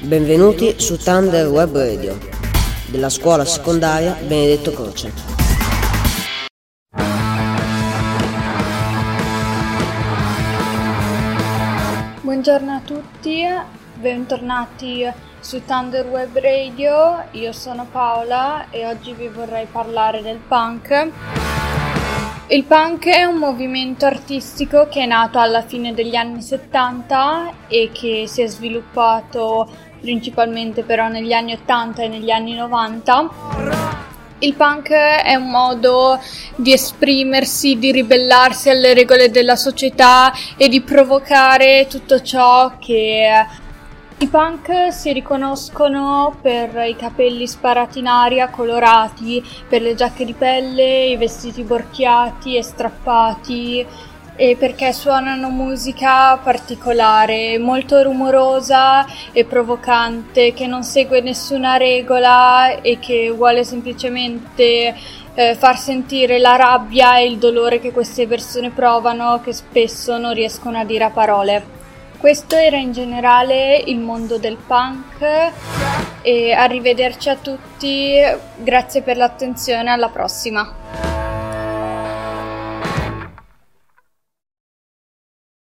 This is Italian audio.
Benvenuti su Thunder Web Radio della scuola secondaria Benedetto Croce. Buongiorno a tutti, bentornati su Thunder Web Radio. Io sono Paola e oggi vi vorrei parlare del punk. Il punk è un movimento artistico che è nato alla fine degli anni 70 e che si è sviluppato principalmente però negli anni 80 e negli anni 90. Il punk è un modo di esprimersi, di ribellarsi alle regole della società e di provocare tutto ciò che i punk si riconoscono per i capelli sparati in aria, colorati, per le giacche di pelle, i vestiti borchiati e strappati e perché suonano musica particolare, molto rumorosa e provocante, che non segue nessuna regola e che vuole semplicemente eh, far sentire la rabbia e il dolore che queste persone provano, che spesso non riescono a dire a parole. Questo era in generale il mondo del punk e arrivederci a tutti, grazie per l'attenzione, alla prossima.